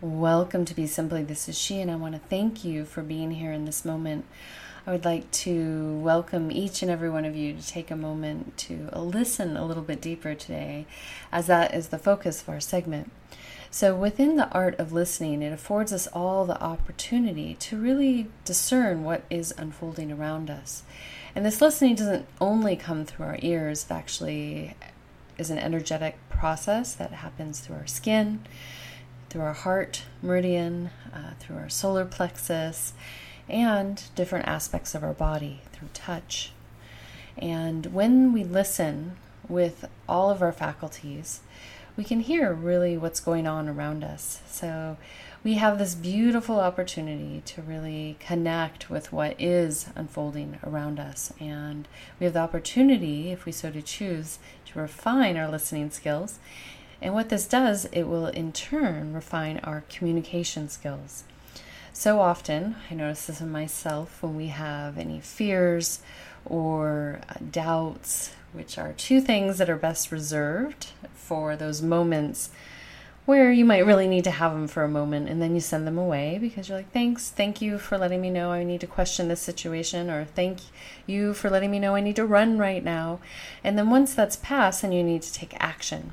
Welcome to Be Simply. This is she, and I want to thank you for being here in this moment. I would like to welcome each and every one of you to take a moment to listen a little bit deeper today, as that is the focus of our segment. So, within the art of listening, it affords us all the opportunity to really discern what is unfolding around us. And this listening doesn't only come through our ears, it actually is an energetic process that happens through our skin through our heart meridian, uh, through our solar plexus, and different aspects of our body through touch. And when we listen with all of our faculties, we can hear really what's going on around us. So we have this beautiful opportunity to really connect with what is unfolding around us. And we have the opportunity, if we so to choose, to refine our listening skills and what this does, it will in turn refine our communication skills. So often, I notice this in myself when we have any fears or uh, doubts, which are two things that are best reserved for those moments where you might really need to have them for a moment and then you send them away because you're like, thanks, thank you for letting me know I need to question this situation, or thank you for letting me know I need to run right now. And then once that's passed, then you need to take action.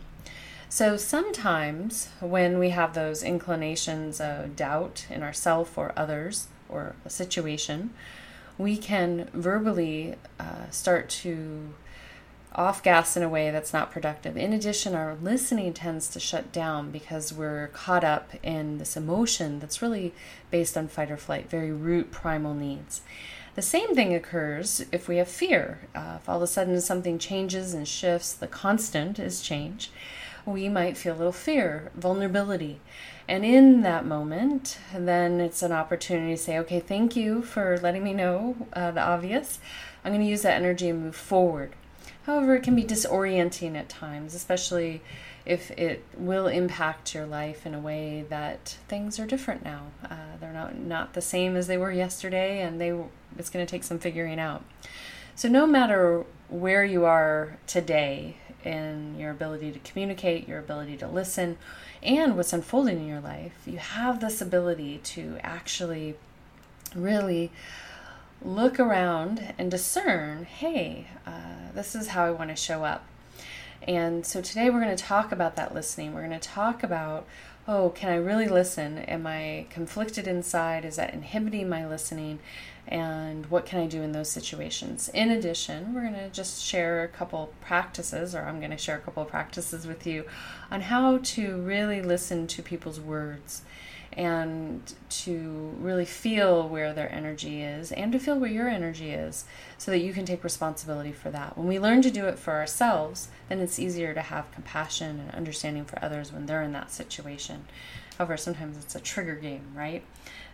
So sometimes when we have those inclinations of doubt in ourself or others or a situation, we can verbally uh, start to off gas in a way that's not productive. In addition, our listening tends to shut down because we're caught up in this emotion that's really based on fight or flight, very root primal needs. The same thing occurs if we have fear. Uh, if all of a sudden something changes and shifts, the constant is change we might feel a little fear, vulnerability. And in that moment, then it's an opportunity to say, okay, thank you for letting me know uh, the obvious. I'm going to use that energy and move forward. However, it can be disorienting at times, especially if it will impact your life in a way that things are different now. Uh, they're not not the same as they were yesterday, and they it's going to take some figuring out. So no matter where you are today, in your ability to communicate, your ability to listen, and what's unfolding in your life, you have this ability to actually really look around and discern hey, uh, this is how I want to show up. And so today we're going to talk about that listening. We're going to talk about oh, can I really listen? Am I conflicted inside? Is that inhibiting my listening? And what can I do in those situations. In addition, we're going to just share a couple practices, or I'm going to share a couple practices with you on how to really listen to people's words and to really feel where their energy is and to feel where your energy is so that you can take responsibility for that. When we learn to do it for ourselves, then it's easier to have compassion and understanding for others when they're in that situation. However, sometimes it's a trigger game, right?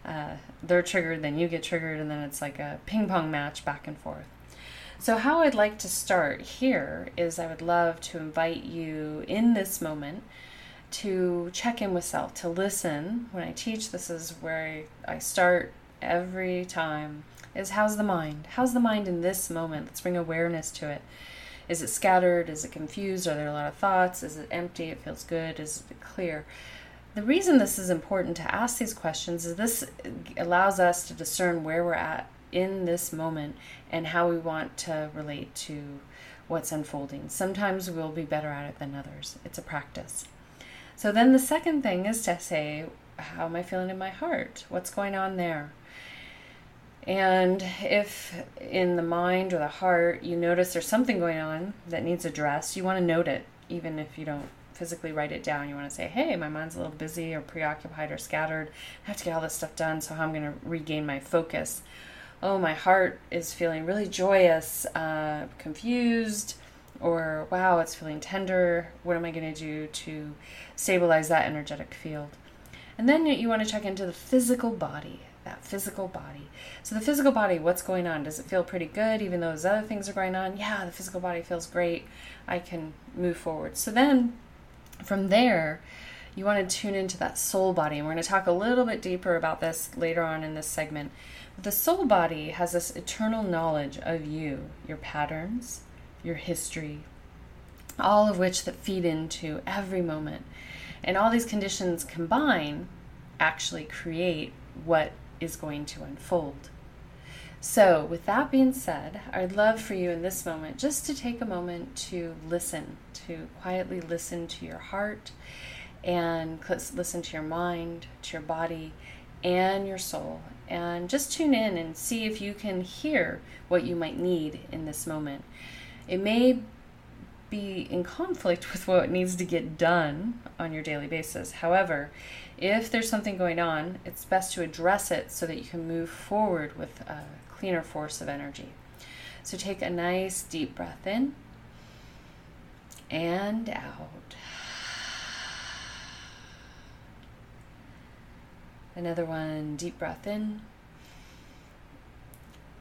uh, they're triggered, then you get triggered, and then it's like a ping pong match back and forth. So, how I'd like to start here is I would love to invite you in this moment to check in with self, to listen. When I teach, this is where I start every time is how's the mind? How's the mind in this moment? Let's bring awareness to it. Is it scattered? Is it confused? Are there a lot of thoughts? Is it empty? It feels good? Is it clear? The reason this is important to ask these questions is this allows us to discern where we're at in this moment and how we want to relate to what's unfolding. Sometimes we'll be better at it than others. It's a practice. So then the second thing is to say, how am I feeling in my heart? What's going on there? And if in the mind or the heart you notice there's something going on that needs addressed, you want to note it, even if you don't physically write it down. You want to say, hey, my mind's a little busy or preoccupied or scattered. I have to get all this stuff done, so how I'm going to regain my focus. Oh, my heart is feeling really joyous, uh, confused, or wow, it's feeling tender. What am I going to do to stabilize that energetic field? And then you want to check into the physical body, that physical body. So, the physical body, what's going on? Does it feel pretty good even though those other things are going on? Yeah, the physical body feels great. I can move forward. So, then From there, you want to tune into that soul body. And we're going to talk a little bit deeper about this later on in this segment. The soul body has this eternal knowledge of you, your patterns, your history, all of which that feed into every moment. And all these conditions combine actually create what is going to unfold. So, with that being said, I'd love for you in this moment just to take a moment to listen, to quietly listen to your heart and listen to your mind, to your body, and your soul. And just tune in and see if you can hear what you might need in this moment. It may be in conflict with what needs to get done on your daily basis. However, if there's something going on, it's best to address it so that you can move forward with a cleaner force of energy. So take a nice deep breath in and out. Another one, deep breath in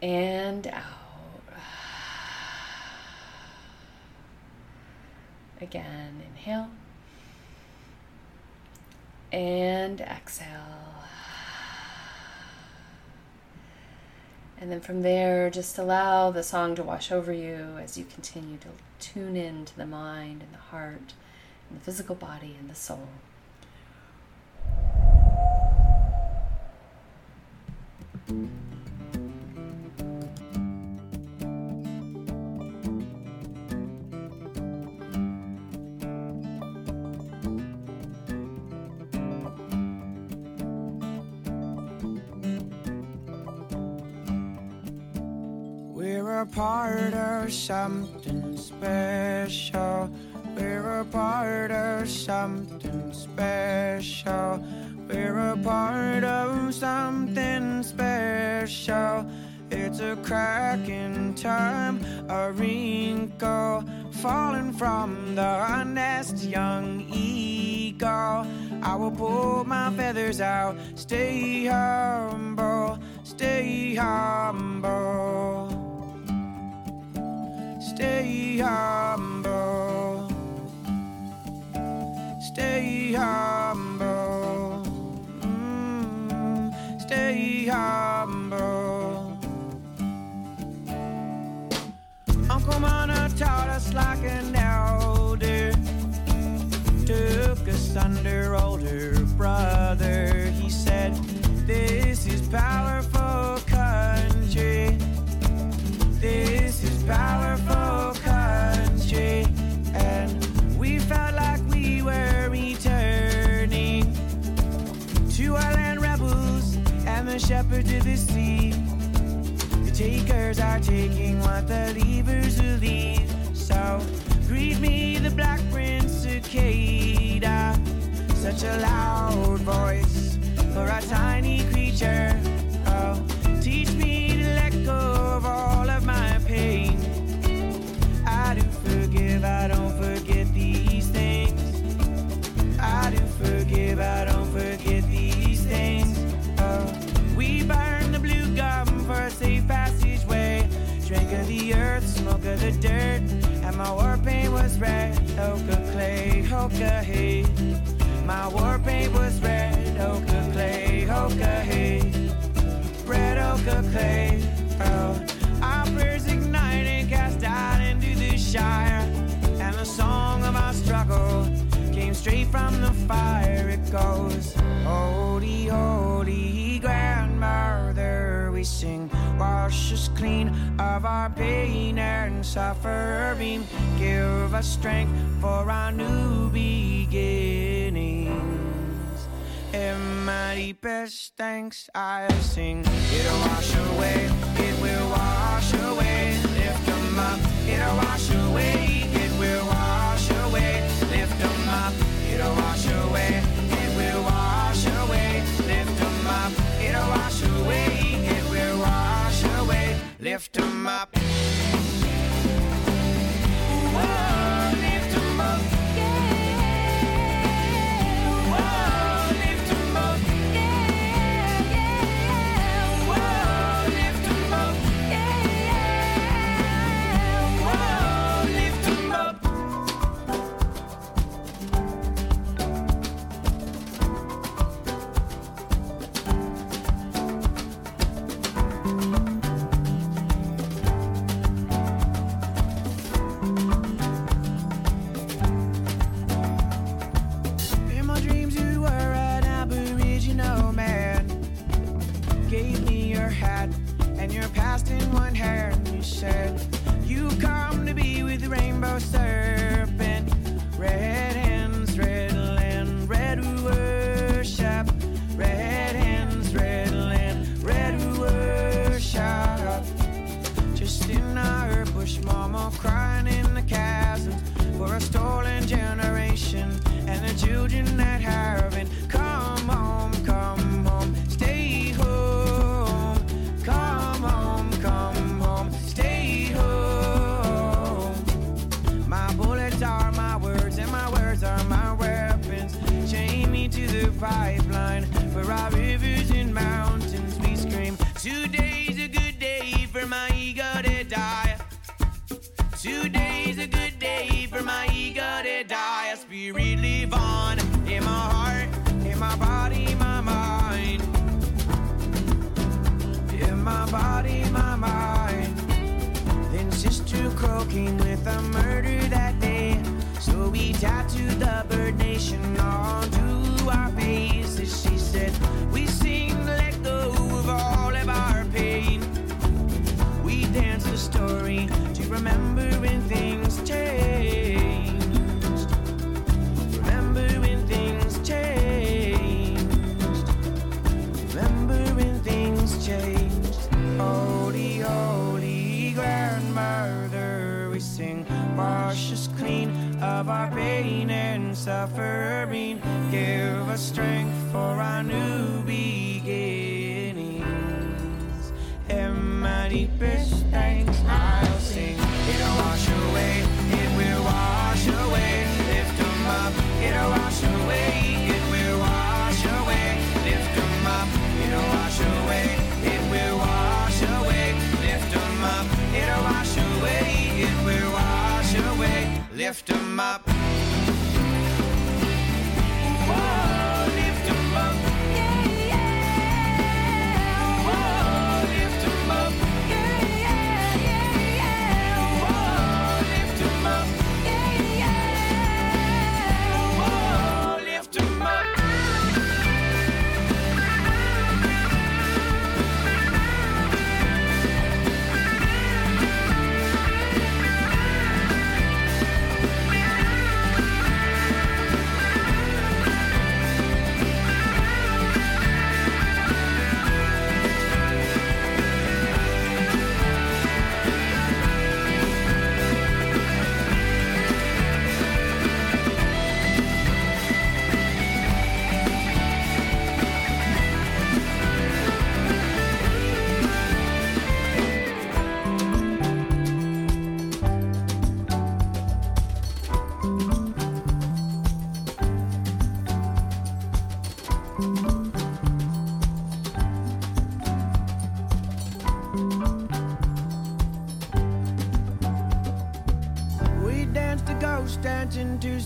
and out. Again, inhale and exhale. And then from there, just allow the song to wash over you as you continue to tune in to the mind and the heart and the physical body and the soul. We're a part of something special. We're a part of something special. We're a part of something special. It's a crack in time, a wrinkle falling from the nest, young eagle. I will pull my feathers out, stay humble, stay humble, stay humble, stay humble. Mm, stay humble. Uncle Mana taught us like an elder, took us under of the sea. The takers are taking what the leavers will leave. So greet me, the black prince cicada. Such a loud voice for a tiny creature. Strength for our new beginnings. In my deepest thanks, I sing. It'll wash away,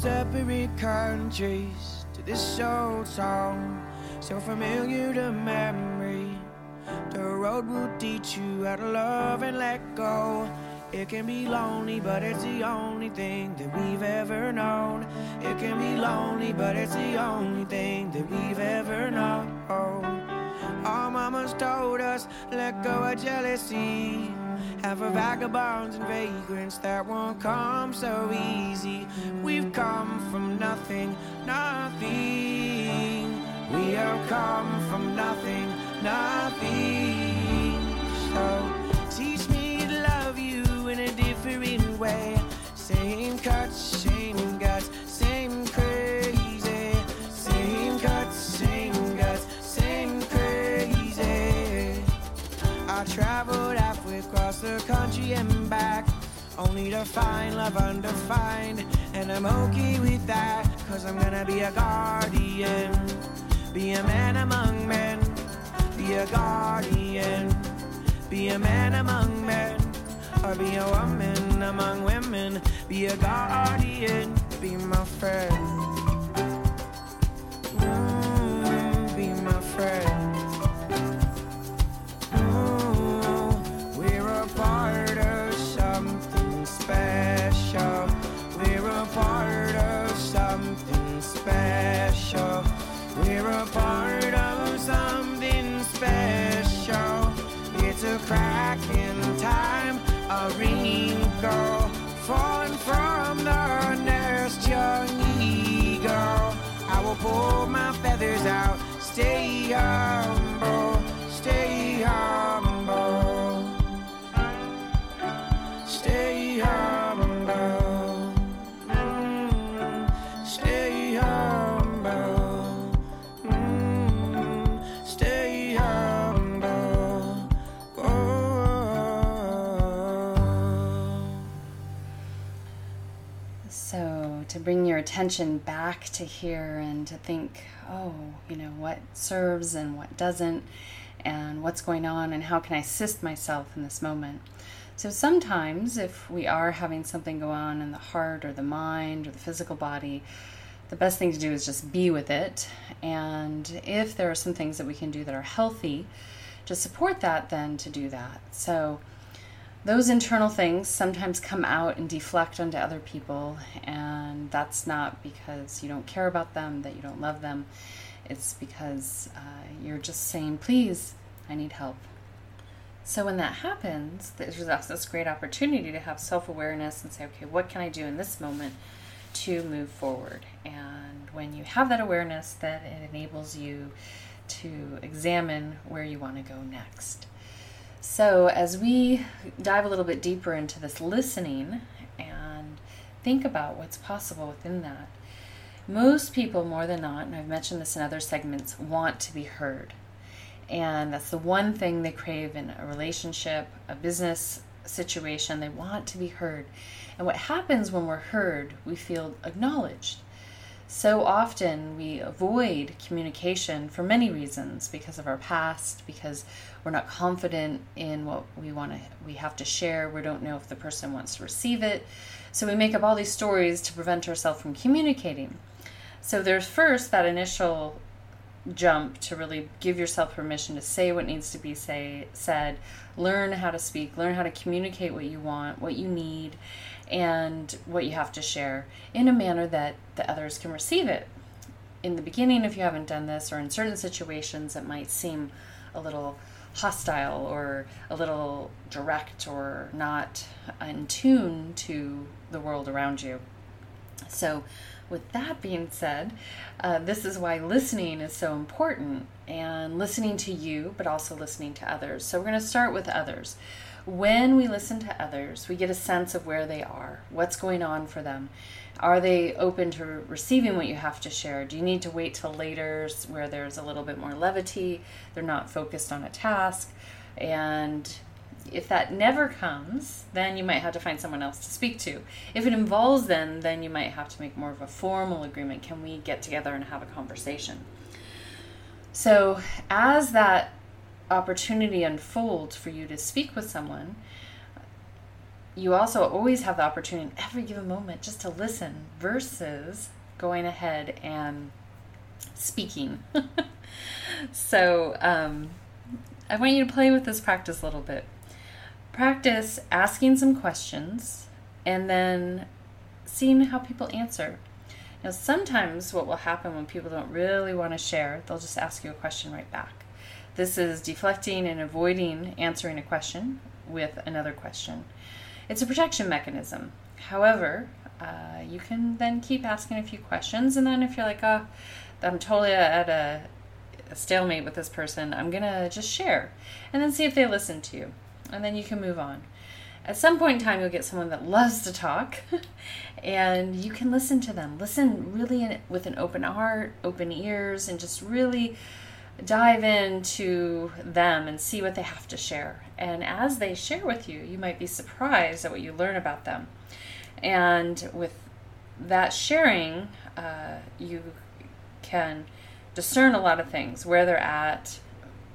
separate countries to this old song, so familiar to memory. The road will teach you how to love and let go. It can be lonely, but it's the only thing that we've ever known. It can be lonely, but it's the only thing that we've ever known. Our mamas told us, let go of jealousy. For vagabonds and vagrants that won't come so easy. We've come from nothing, nothing. We have come from nothing, nothing. So teach me to love you in a different way. Same cuts, the country and back. Only to find love undefined. And I'm okay with that. Cause I'm gonna be a guardian. Be a man among men. Be a guardian. Be a man among men. Or be a woman among women. Be a guardian. Be my friend. Bring your attention back to here and to think, oh, you know, what serves and what doesn't, and what's going on, and how can I assist myself in this moment. So sometimes, if we are having something go on in the heart or the mind or the physical body, the best thing to do is just be with it. And if there are some things that we can do that are healthy to support that, then to do that. So those internal things sometimes come out and deflect onto other people, and that's not because you don't care about them, that you don't love them. It's because uh, you're just saying, please, I need help. So when that happens, there's this great opportunity to have self awareness and say, okay, what can I do in this moment to move forward? And when you have that awareness, then it enables you to examine where you want to go next. So, as we dive a little bit deeper into this listening and think about what's possible within that, most people, more than not, and I've mentioned this in other segments, want to be heard. And that's the one thing they crave in a relationship, a business situation. They want to be heard. And what happens when we're heard, we feel acknowledged. So often we avoid communication for many reasons because of our past, because we're not confident in what we want to we have to share, we don't know if the person wants to receive it. So we make up all these stories to prevent ourselves from communicating. So there's first that initial jump to really give yourself permission to say what needs to be say said, learn how to speak, learn how to communicate what you want, what you need and what you have to share in a manner that the others can receive it. In the beginning, if you haven't done this, or in certain situations, it might seem a little hostile or a little direct or not in tune to the world around you. So, with that being said, uh, this is why listening is so important and listening to you, but also listening to others. So, we're going to start with others. When we listen to others, we get a sense of where they are, what's going on for them. Are they open to receiving what you have to share? Do you need to wait till later where there's a little bit more levity? They're not focused on a task. And if that never comes, then you might have to find someone else to speak to. If it involves them, then you might have to make more of a formal agreement. Can we get together and have a conversation? So, as that opportunity unfolds for you to speak with someone, you also always have the opportunity in every given moment just to listen versus going ahead and speaking. so, um, I want you to play with this practice a little bit. Practice asking some questions and then seeing how people answer. Now, sometimes what will happen when people don't really want to share, they'll just ask you a question right back. This is deflecting and avoiding answering a question with another question. It's a protection mechanism. However, uh, you can then keep asking a few questions, and then if you're like, oh, I'm totally at a, a stalemate with this person, I'm gonna just share, and then see if they listen to you, and then you can move on. At some point in time, you'll get someone that loves to talk, and you can listen to them. Listen really in, with an open heart, open ears, and just really dive into them and see what they have to share. And as they share with you, you might be surprised at what you learn about them. And with that sharing, uh, you can discern a lot of things where they're at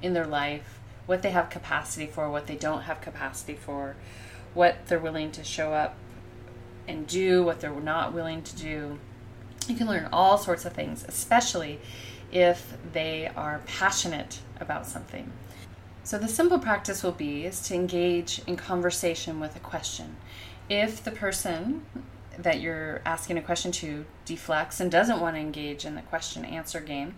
in their life, what they have capacity for, what they don't have capacity for, what they're willing to show up and do, what they're not willing to do. You can learn all sorts of things, especially if they are passionate about something. So the simple practice will be is to engage in conversation with a question. If the person that you're asking a question to deflects and doesn't want to engage in the question answer game,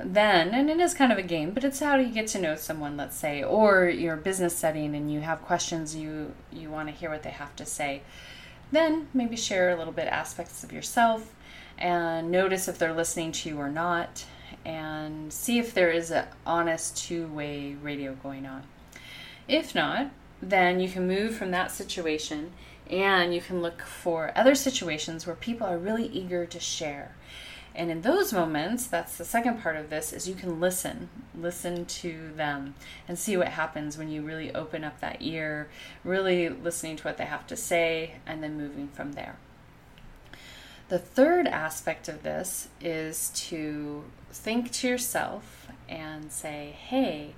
then, and it is kind of a game, but it's how do you get to know someone, let's say, or your business setting and you have questions you you want to hear what they have to say. Then maybe share a little bit aspects of yourself and notice if they're listening to you or not and see if there is an honest two-way radio going on. If not, then you can move from that situation and you can look for other situations where people are really eager to share. And in those moments, that's the second part of this is you can listen, listen to them and see what happens when you really open up that ear, really listening to what they have to say and then moving from there. The third aspect of this is to think to yourself and say, hey,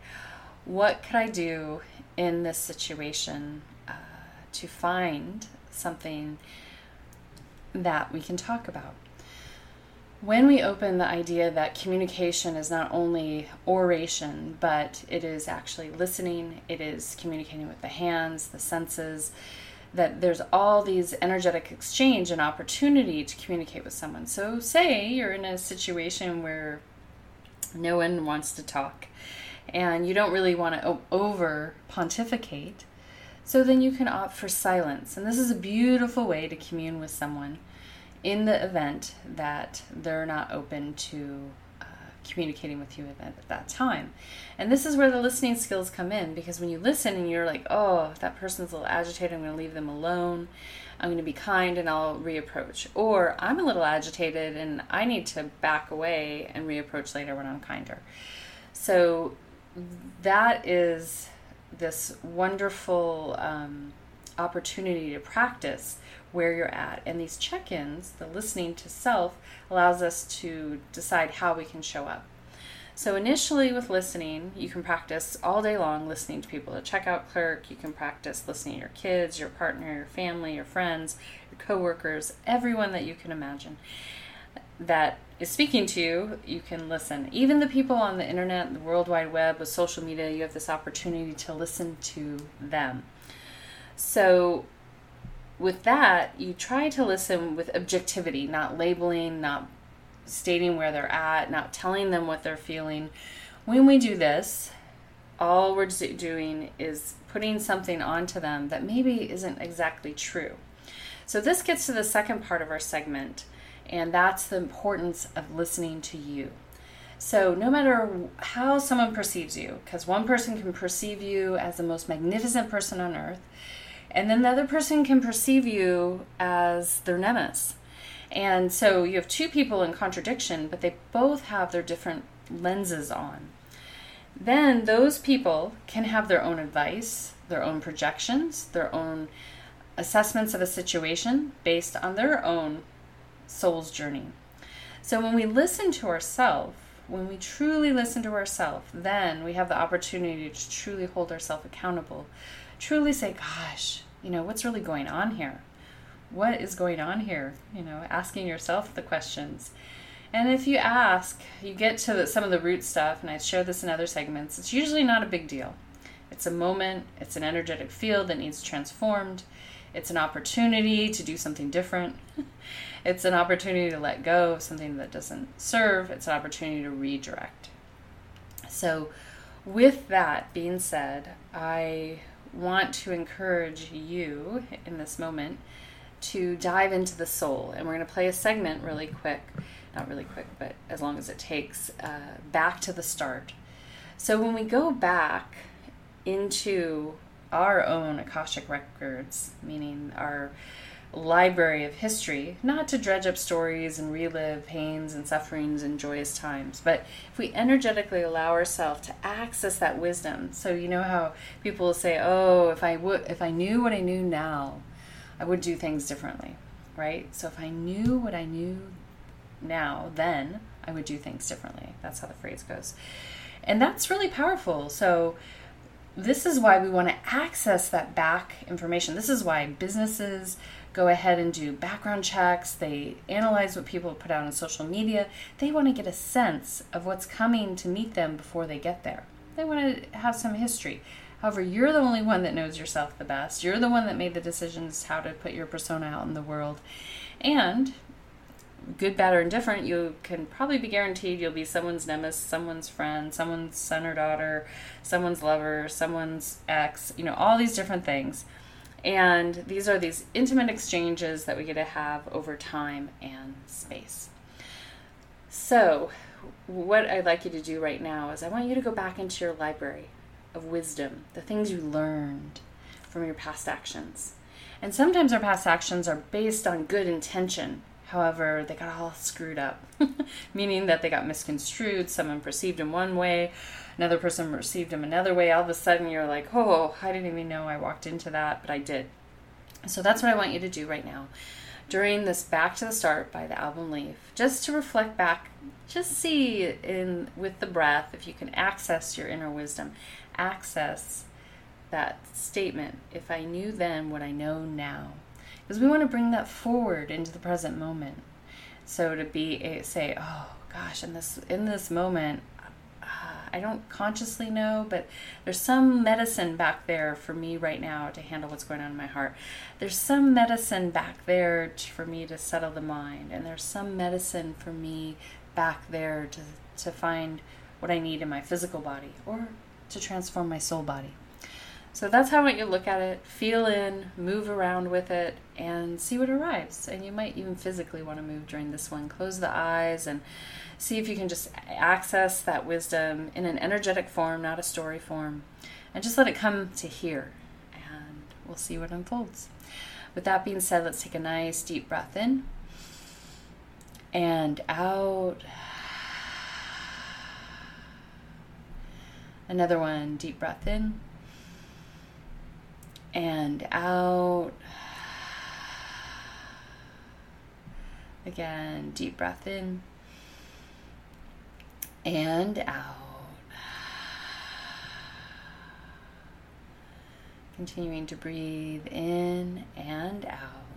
what could I do in this situation uh, to find something that we can talk about? When we open the idea that communication is not only oration, but it is actually listening, it is communicating with the hands, the senses, that there's all these energetic exchange and opportunity to communicate with someone. So, say you're in a situation where no one wants to talk and you don't really want to over pontificate, so then you can opt for silence. And this is a beautiful way to commune with someone in the event that they're not open to communicating with you at, at that time. And this is where the listening skills come in because when you listen and you're like, oh, that person's a little agitated, I'm going to leave them alone. I'm going to be kind and I'll reapproach. Or I'm a little agitated and I need to back away and reapproach later when I'm kinder. So that is this wonderful um, opportunity to practice where you're at. And these check ins, the listening to self, allows us to decide how we can show up. So, initially, with listening, you can practice all day long listening to people, the checkout clerk. You can practice listening to your kids, your partner, your family, your friends, your coworkers, everyone that you can imagine that is speaking to you, you can listen. Even the people on the internet, the World Wide Web, with social media, you have this opportunity to listen to them. So, with that, you try to listen with objectivity, not labeling, not stating where they're at, not telling them what they're feeling. When we do this, all we're doing is putting something onto them that maybe isn't exactly true. So, this gets to the second part of our segment, and that's the importance of listening to you. So, no matter how someone perceives you, because one person can perceive you as the most magnificent person on earth, and then the other person can perceive you as their nemesis. And so you have two people in contradiction, but they both have their different lenses on. Then those people can have their own advice, their own projections, their own assessments of a situation based on their own soul's journey. So when we listen to ourselves, when we truly listen to ourselves, then we have the opportunity to truly hold ourselves accountable truly say, gosh, you know, what's really going on here? What is going on here? You know, asking yourself the questions. And if you ask, you get to the, some of the root stuff, and I share this in other segments, it's usually not a big deal. It's a moment, it's an energetic field that needs transformed, it's an opportunity to do something different. it's an opportunity to let go of something that doesn't serve, it's an opportunity to redirect. So, with that being said, I want to encourage you in this moment to dive into the soul. And we're going to play a segment really quick, not really quick, but as long as it takes, uh, back to the start. So when we go back into our own Akashic records, meaning our library of history, not to dredge up stories and relive pains and sufferings and joyous times, but if we energetically allow ourselves to access that wisdom. So you know how people will say, "Oh, if I would if I knew what I knew now, I would do things differently." Right? So if I knew what I knew now, then I would do things differently. That's how the phrase goes. And that's really powerful. So this is why we want to access that back information. This is why businesses go ahead and do background checks. They analyze what people put out on social media. They want to get a sense of what's coming to meet them before they get there. They want to have some history. However, you're the only one that knows yourself the best. You're the one that made the decisions how to put your persona out in the world. And good, bad, or indifferent, you can probably be guaranteed you'll be someone's nemesis, someone's friend, someone's son or daughter, someone's lover, someone's ex, you know, all these different things. And these are these intimate exchanges that we get to have over time and space. So, what I'd like you to do right now is I want you to go back into your library of wisdom, the things you learned from your past actions. And sometimes our past actions are based on good intention. However, they got all screwed up, meaning that they got misconstrued. Someone perceived them one way, another person received them another way, all of a sudden you're like, oh, I didn't even know I walked into that, but I did. So that's what I want you to do right now. during this Back to the Start by the album Leaf, just to reflect back, just see in with the breath if you can access your inner wisdom, access that statement, if I knew then what I know now. Because we want to bring that forward into the present moment. So to be a, say, oh gosh, in this in this moment, I don't consciously know, but there's some medicine back there for me right now to handle what's going on in my heart. There's some medicine back there to, for me to settle the mind, and there's some medicine for me back there to, to find what I need in my physical body or to transform my soul body. So that's how I want you to look at it, feel in, move around with it, and see what arrives. And you might even physically want to move during this one. Close the eyes and see if you can just access that wisdom in an energetic form, not a story form, and just let it come to here. And we'll see what unfolds. With that being said, let's take a nice deep breath in and out. Another one, deep breath in and out. Again, deep breath in and out. Continuing to breathe in and out.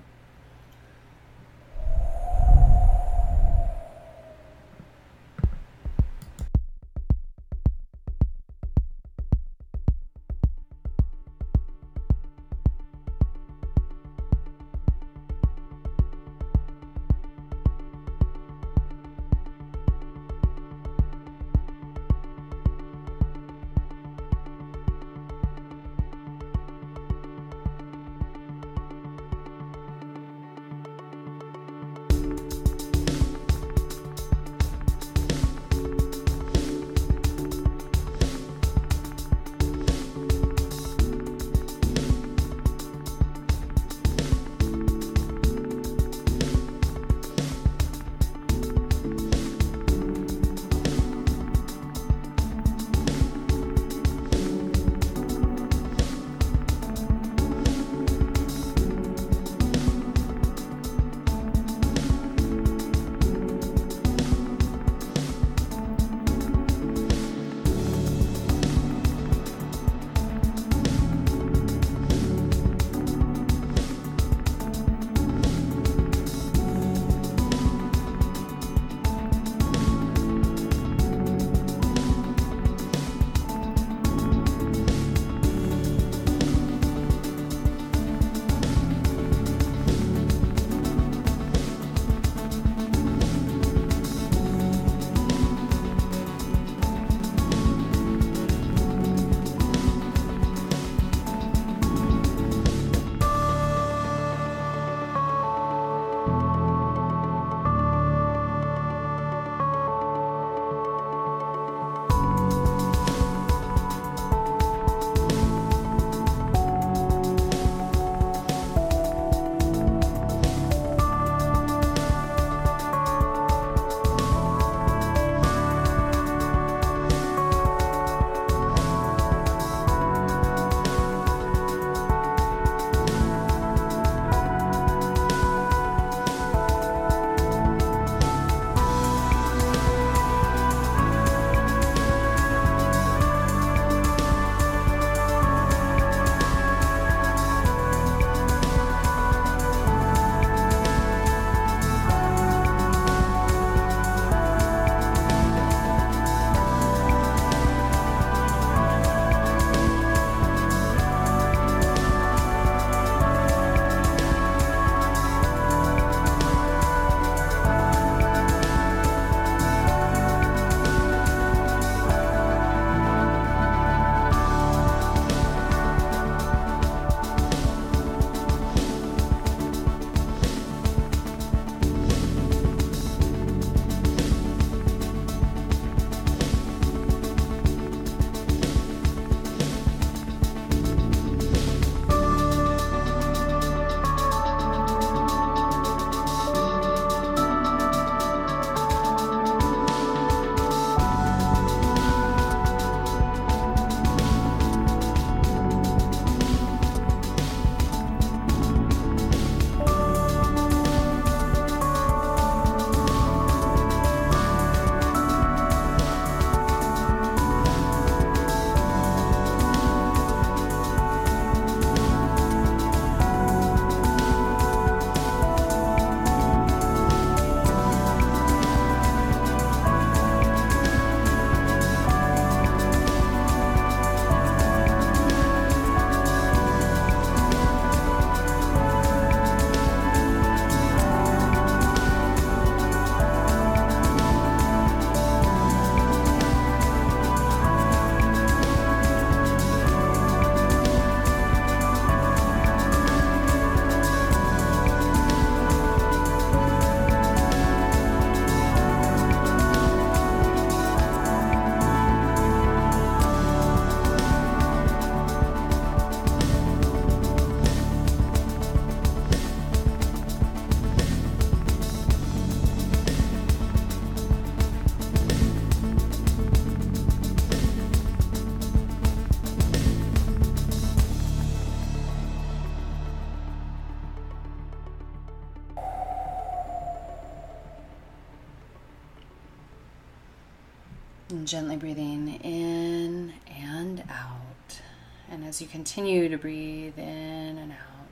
Gently breathing in and out. And as you continue to breathe in and out,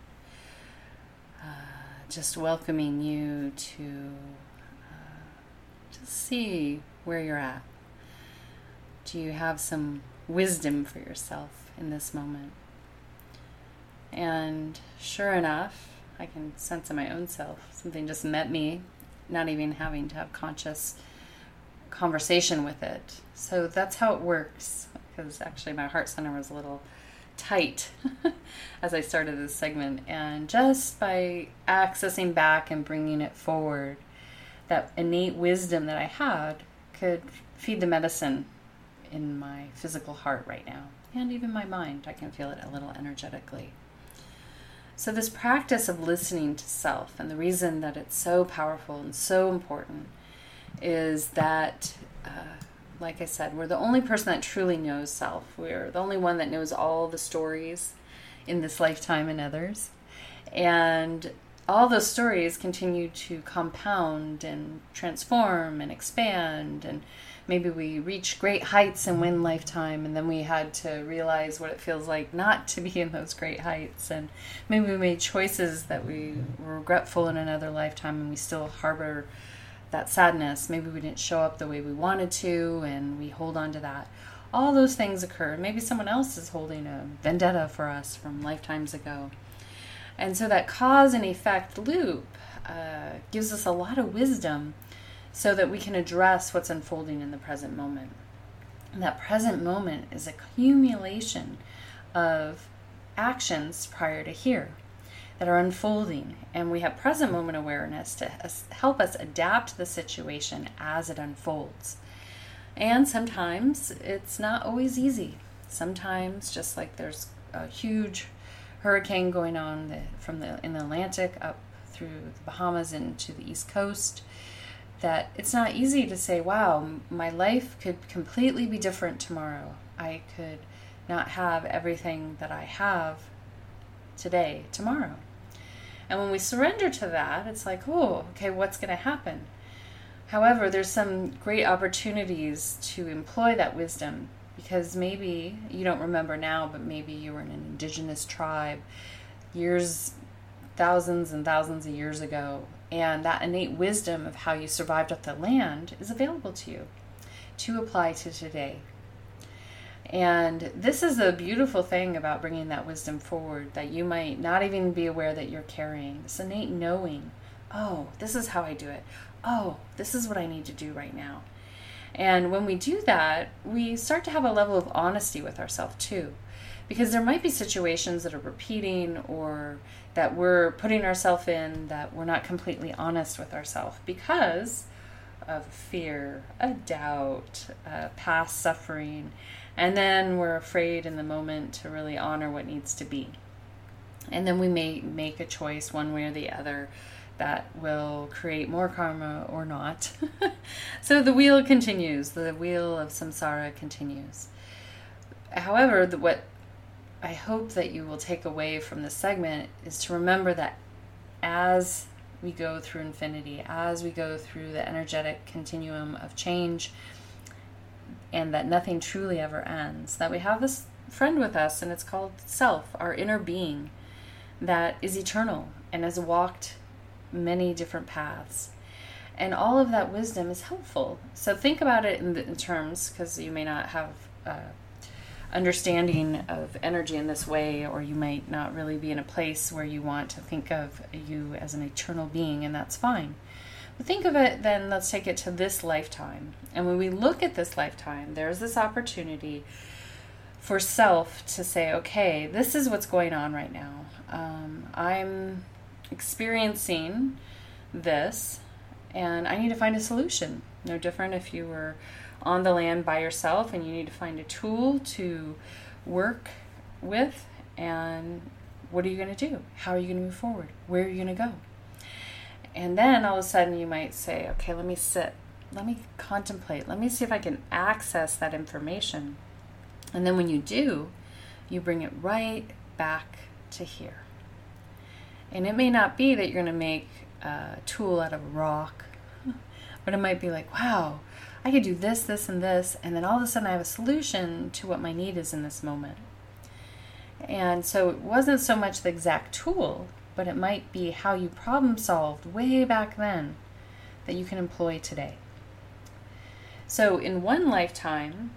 uh, just welcoming you to uh, just see where you're at. Do you have some wisdom for yourself in this moment? And sure enough, I can sense in my own self something just met me, not even having to have conscious conversation with it. So that's how it works. Because actually, my heart center was a little tight as I started this segment. And just by accessing back and bringing it forward, that innate wisdom that I had could feed the medicine in my physical heart right now and even my mind. I can feel it a little energetically. So, this practice of listening to self, and the reason that it's so powerful and so important is that, uh, like I said, we're the only person that truly knows self. We're the only one that knows all the stories in this lifetime and others. And all those stories continue to compound and transform and expand and maybe we reach great heights in one lifetime and then we had to realize what it feels like not to be in those great heights and maybe we made choices that we were regretful in another lifetime and we still harbor that sadness. Maybe we didn't show up the way we wanted to and we hold on to that. All those things occur. Maybe someone else is holding a vendetta for us from lifetimes ago. And so that cause and effect loop uh, gives us a lot of wisdom so that we can address what's unfolding in the present moment. And that present moment is accumulation of actions prior to here that are unfolding and we have present moment awareness to help us adapt the situation as it unfolds and sometimes it's not always easy sometimes just like there's a huge hurricane going on the, from the in the atlantic up through the bahamas into the east coast that it's not easy to say, wow, my life could completely be different tomorrow. I could not have everything that I have today, tomorrow. And when we surrender to that, it's like, oh, okay, what's going to happen? However, there's some great opportunities to employ that wisdom because maybe you don't remember now, but maybe you were in an indigenous tribe years, thousands and thousands of years ago, and that innate wisdom of how you survived off the land is available to you to apply to today. And this is a beautiful thing about bringing that wisdom forward that you might not even be aware that you're carrying. This innate knowing, oh, this is how I do it. Oh, this is what I need to do right now. And when we do that, we start to have a level of honesty with ourselves too. Because there might be situations that are repeating or that we're putting ourselves in that we're not completely honest with ourselves because of fear, a doubt, a past suffering, and then we're afraid in the moment to really honor what needs to be. And then we may make a choice one way or the other that will create more karma or not. so the wheel continues, the wheel of samsara continues. However, the, what I hope that you will take away from this segment is to remember that as we go through infinity, as we go through the energetic continuum of change, and that nothing truly ever ends, that we have this friend with us, and it's called self, our inner being, that is eternal and has walked many different paths. And all of that wisdom is helpful. So think about it in, the, in terms, because you may not have. Uh, understanding of energy in this way, or you might not really be in a place where you want to think of you as an eternal being, and that's fine. Think of it then, let's take it to this lifetime. And when we look at this lifetime, there's this opportunity for self to say, okay, this is what's going on right now. Um, I'm experiencing this, and I need to find a solution. No different if you were on the land by yourself and you need to find a tool to work with and what are you going to do how are you going to move forward where are you going to go and then all of a sudden you might say okay let me sit. Let me contemplate. Let me see if i can access that information. And then when you do you bring it right back to here. And it may not be that you're going to make a tool out of a rock but it might be like wow I could do this, this, and this, and then all of a sudden I have a solution to what my need is in this moment. And so it wasn't so much the exact tool, but it might be how you problem solved way back then that you can employ today. So in one lifetime,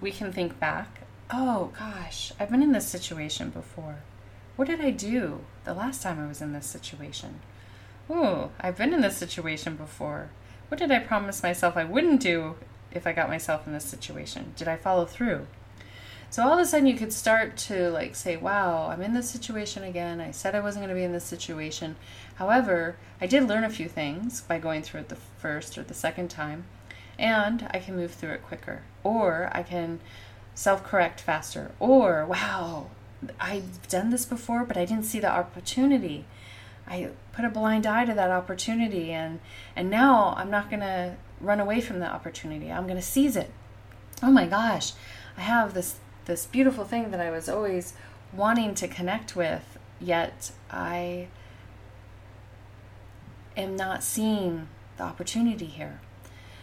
we can think back, oh gosh, I've been in this situation before. What did I do the last time I was in this situation? Oh, I've been in this situation before. What did I promise myself I wouldn't do if I got myself in this situation? Did I follow through? So all of a sudden you could start to like say, wow, I'm in this situation again. I said I wasn't going to be in this situation. However, I did learn a few things by going through it the first or the second time, and I can move through it quicker. Or I can self correct faster. Or, wow, I've done this before, but I didn't see the opportunity. I put a blind eye to that opportunity and and now I'm not going to run away from the opportunity. I'm going to seize it. Oh my gosh. I have this this beautiful thing that I was always wanting to connect with, yet I am not seeing the opportunity here.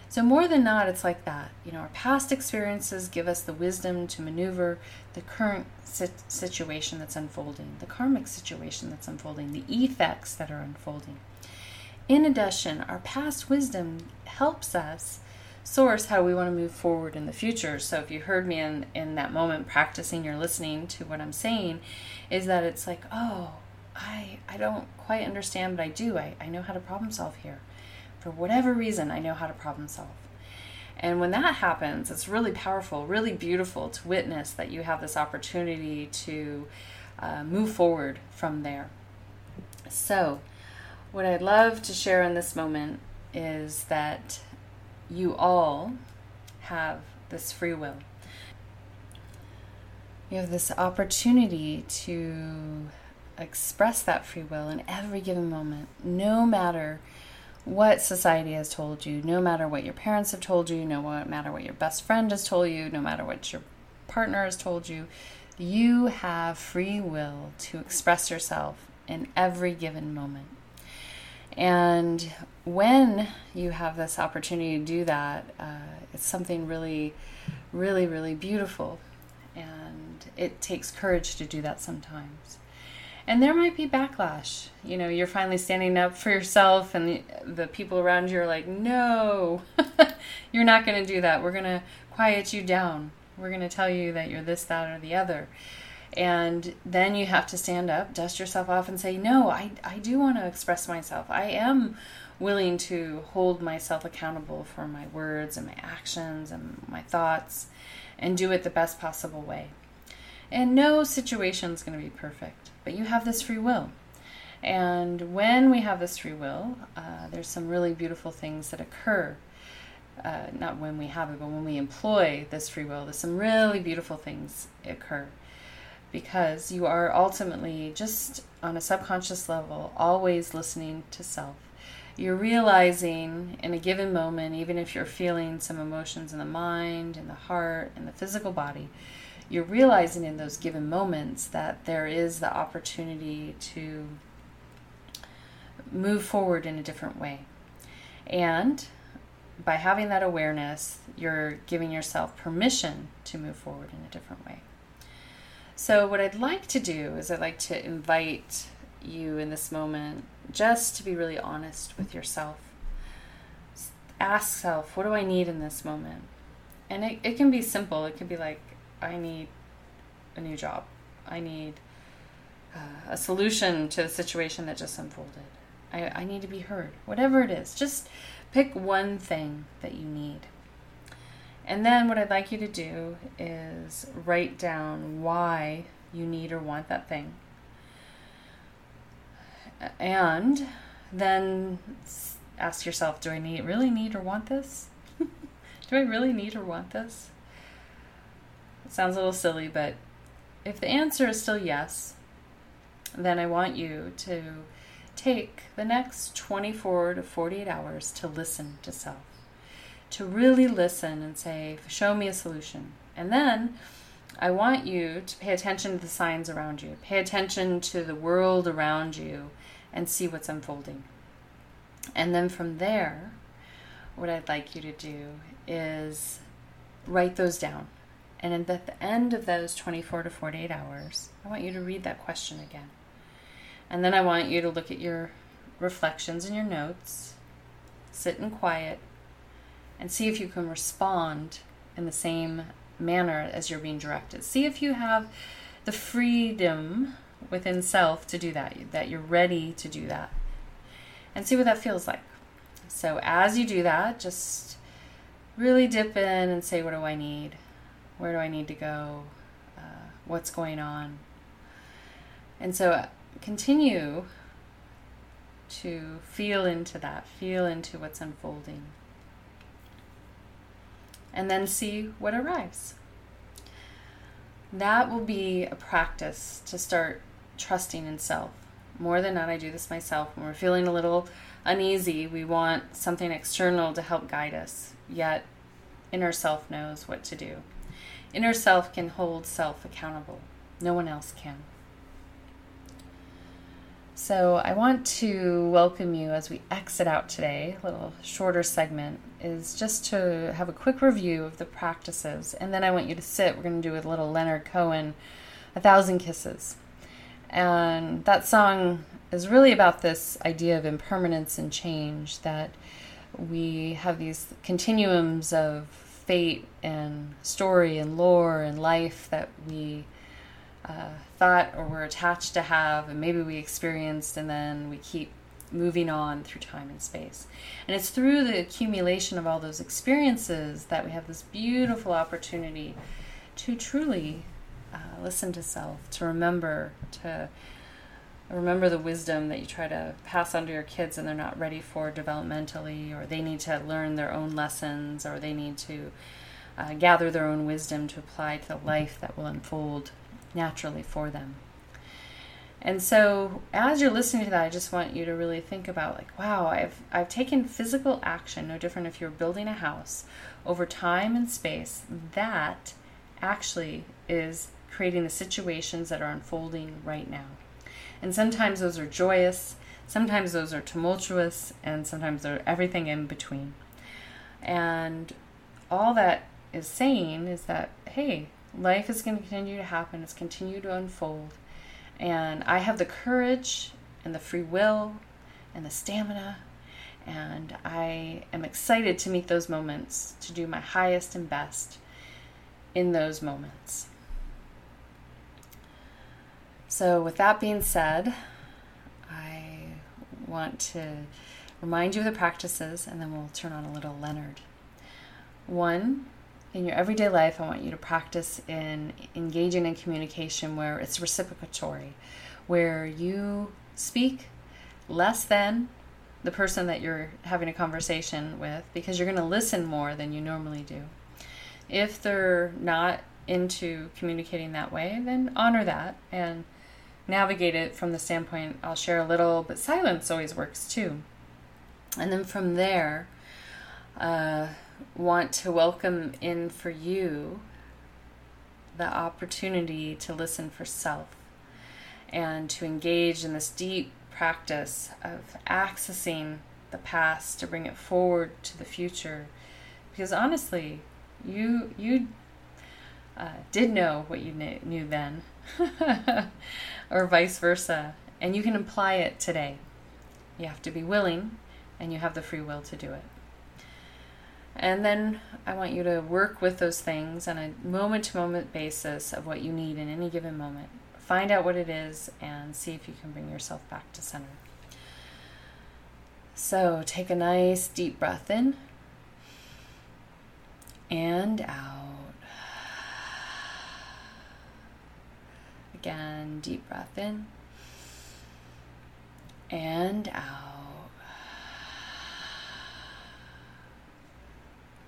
So, more than not, it's like that. You know, our past experiences give us the wisdom to maneuver the current situation that's unfolding, the karmic situation that's unfolding, the effects that are unfolding. In addition, our past wisdom helps us source how we want to move forward in the future. So if you heard me in, in that moment practicing your listening to what I'm saying, is that it's like, oh, I I don't quite understand, but I do. I, I know how to problem solve here. For whatever reason, I know how to problem solve. And when that happens, it's really powerful, really beautiful to witness that you have this opportunity to uh, move forward from there. So, what I'd love to share in this moment is that you all have this free will. You have this opportunity to express that free will in every given moment, no matter what society has told you, no matter what your parents have told you, no matter what your best friend has told you, no matter what your partner has told you. You have free will to express yourself in every given moment. And when you have this opportunity to do that, uh, it's something really, really, really beautiful. And it takes courage to do that sometimes. And there might be backlash. You know, you're finally standing up for yourself, and the, the people around you are like, no, you're not going to do that. We're going to quiet you down. We're going to tell you that you're this, that, or the other. And then you have to stand up, dust yourself off, and say, No, I, I do want to express myself. I am willing to hold myself accountable for my words and my actions and my thoughts and do it the best possible way. And no situation is going to be perfect, but you have this free will. And when we have this free will, uh, there's some really beautiful things that occur. Uh, not when we have it, but when we employ this free will, there's some really beautiful things occur because you are ultimately just on a subconscious level always listening to self. You're realizing in a given moment, even if you're feeling some emotions in the mind, in the heart, in the physical body, you're realizing in those given moments that there is the opportunity to move forward in a different way. And by having that awareness, you're giving yourself permission to move forward in a different way. So, what I'd like to do is I'd like to invite you in this moment just to be really honest with yourself. Ask self, what do I need in this moment? And it, it can be simple. It can be like, I need a new job. I need uh, a solution to the situation that just unfolded. I, I need to be heard. Whatever it is, just pick one thing that you need. And then what I'd like you to do is write down why you need or want that thing. And then ask yourself, do I need really need or want this? do I really need or want this? It sounds a little silly, but if the answer is still yes, then I want you to take the next 24 to 48 hours to listen to self to really listen and say, Show me a solution. And then I want you to pay attention to the signs around you, pay attention to the world around you, and see what's unfolding. And then from there, what I'd like you to do is write those down. And at the end of those 24 to 48 hours, I want you to read that question again. And then I want you to look at your reflections and your notes, sit in quiet, and see if you can respond in the same manner as you're being directed. See if you have the freedom within self to do that, that you're ready to do that. And see what that feels like. So as you do that, just really dip in and say, What do I need? Where do I need to go? Uh, what's going on? And so uh, continue to feel into that, feel into what's unfolding. And then see what arrives. That will be a practice to start trusting in self. More than not, I do this myself. When we're feeling a little uneasy, we want something external to help guide us, yet inner self knows what to do. Inner self can hold self accountable, no one else can. So, I want to welcome you as we exit out today. A little shorter segment is just to have a quick review of the practices, and then I want you to sit. We're going to do a little Leonard Cohen, A Thousand Kisses. And that song is really about this idea of impermanence and change that we have these continuums of fate and story and lore and life that we uh, thought or were attached to have, and maybe we experienced, and then we keep moving on through time and space. And it's through the accumulation of all those experiences that we have this beautiful opportunity to truly uh, listen to self, to remember, to remember the wisdom that you try to pass on to your kids and they're not ready for developmentally, or they need to learn their own lessons, or they need to uh, gather their own wisdom to apply to the life that will unfold naturally for them. And so, as you're listening to that, I just want you to really think about like, wow, I've I've taken physical action, no different if you're building a house, over time and space. That actually is creating the situations that are unfolding right now. And sometimes those are joyous, sometimes those are tumultuous, and sometimes they're everything in between. And all that is saying is that, hey, life is going to continue to happen, it's continue to unfold. And I have the courage and the free will and the stamina. And I am excited to meet those moments, to do my highest and best in those moments. So, with that being said, I want to remind you of the practices and then we'll turn on a little Leonard. One, in your everyday life, I want you to practice in engaging in communication where it's reciprocatory, where you speak less than the person that you're having a conversation with because you're going to listen more than you normally do. If they're not into communicating that way, then honor that and navigate it from the standpoint I'll share a little, but silence always works too. And then from there, uh, want to welcome in for you the opportunity to listen for self and to engage in this deep practice of accessing the past to bring it forward to the future because honestly you you uh, did know what you knew, knew then or vice versa. And you can apply it today. You have to be willing and you have the free will to do it. And then I want you to work with those things on a moment to moment basis of what you need in any given moment. Find out what it is and see if you can bring yourself back to center. So take a nice deep breath in and out. Again, deep breath in and out.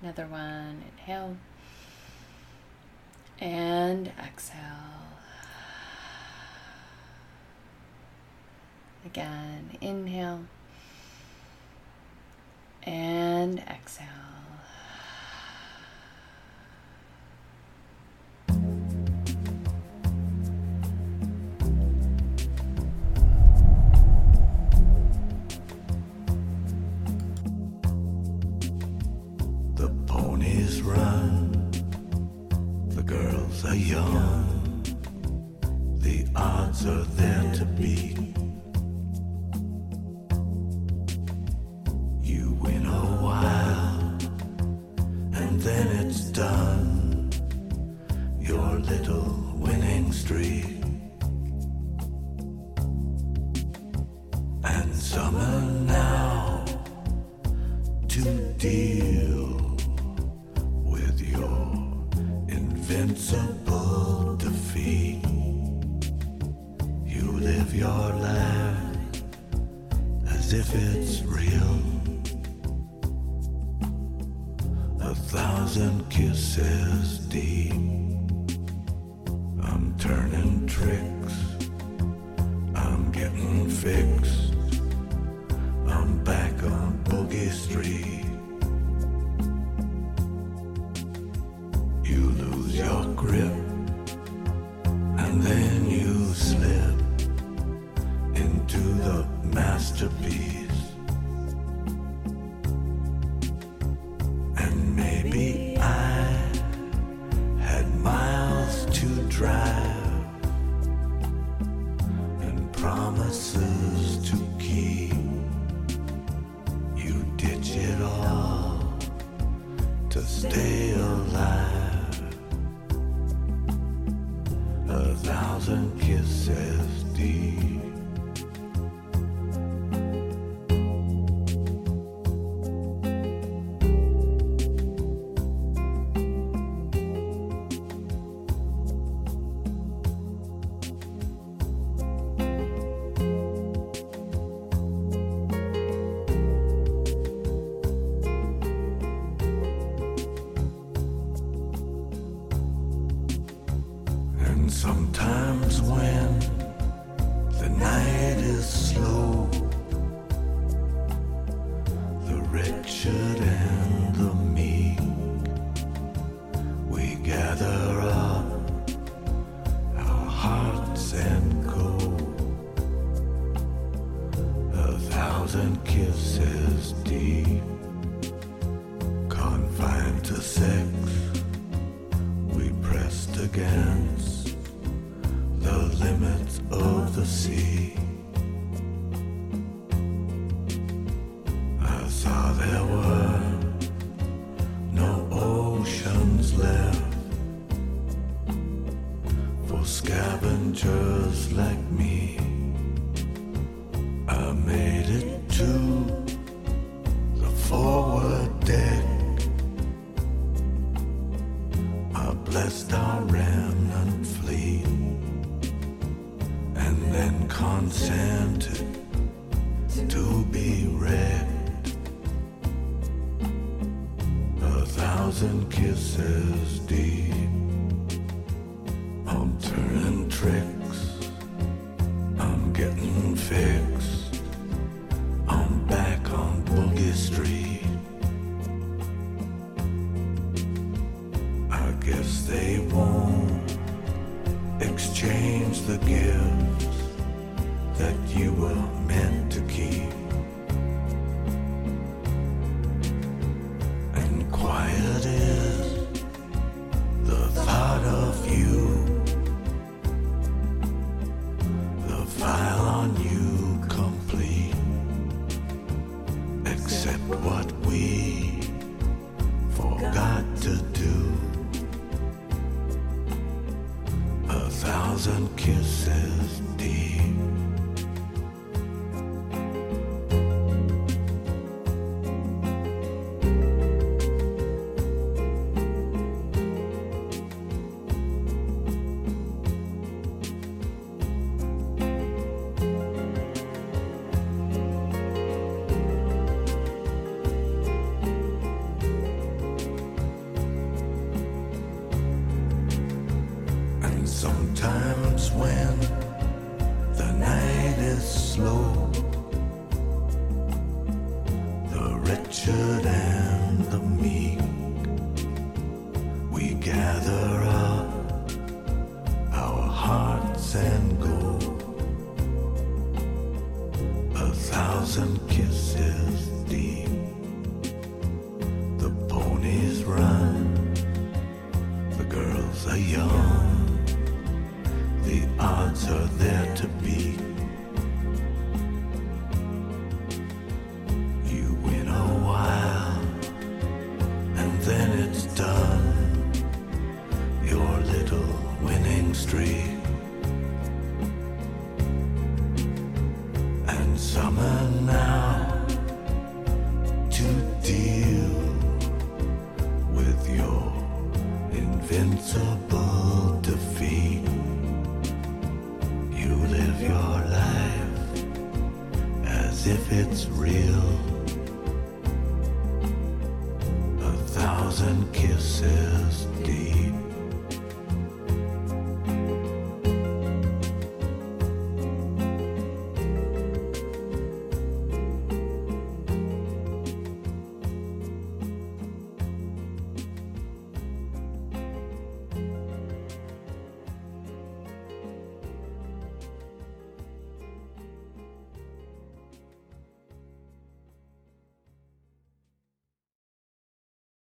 Another one, inhale and exhale. Again, inhale and exhale. made it to Sometimes when the night is slow, the wretched and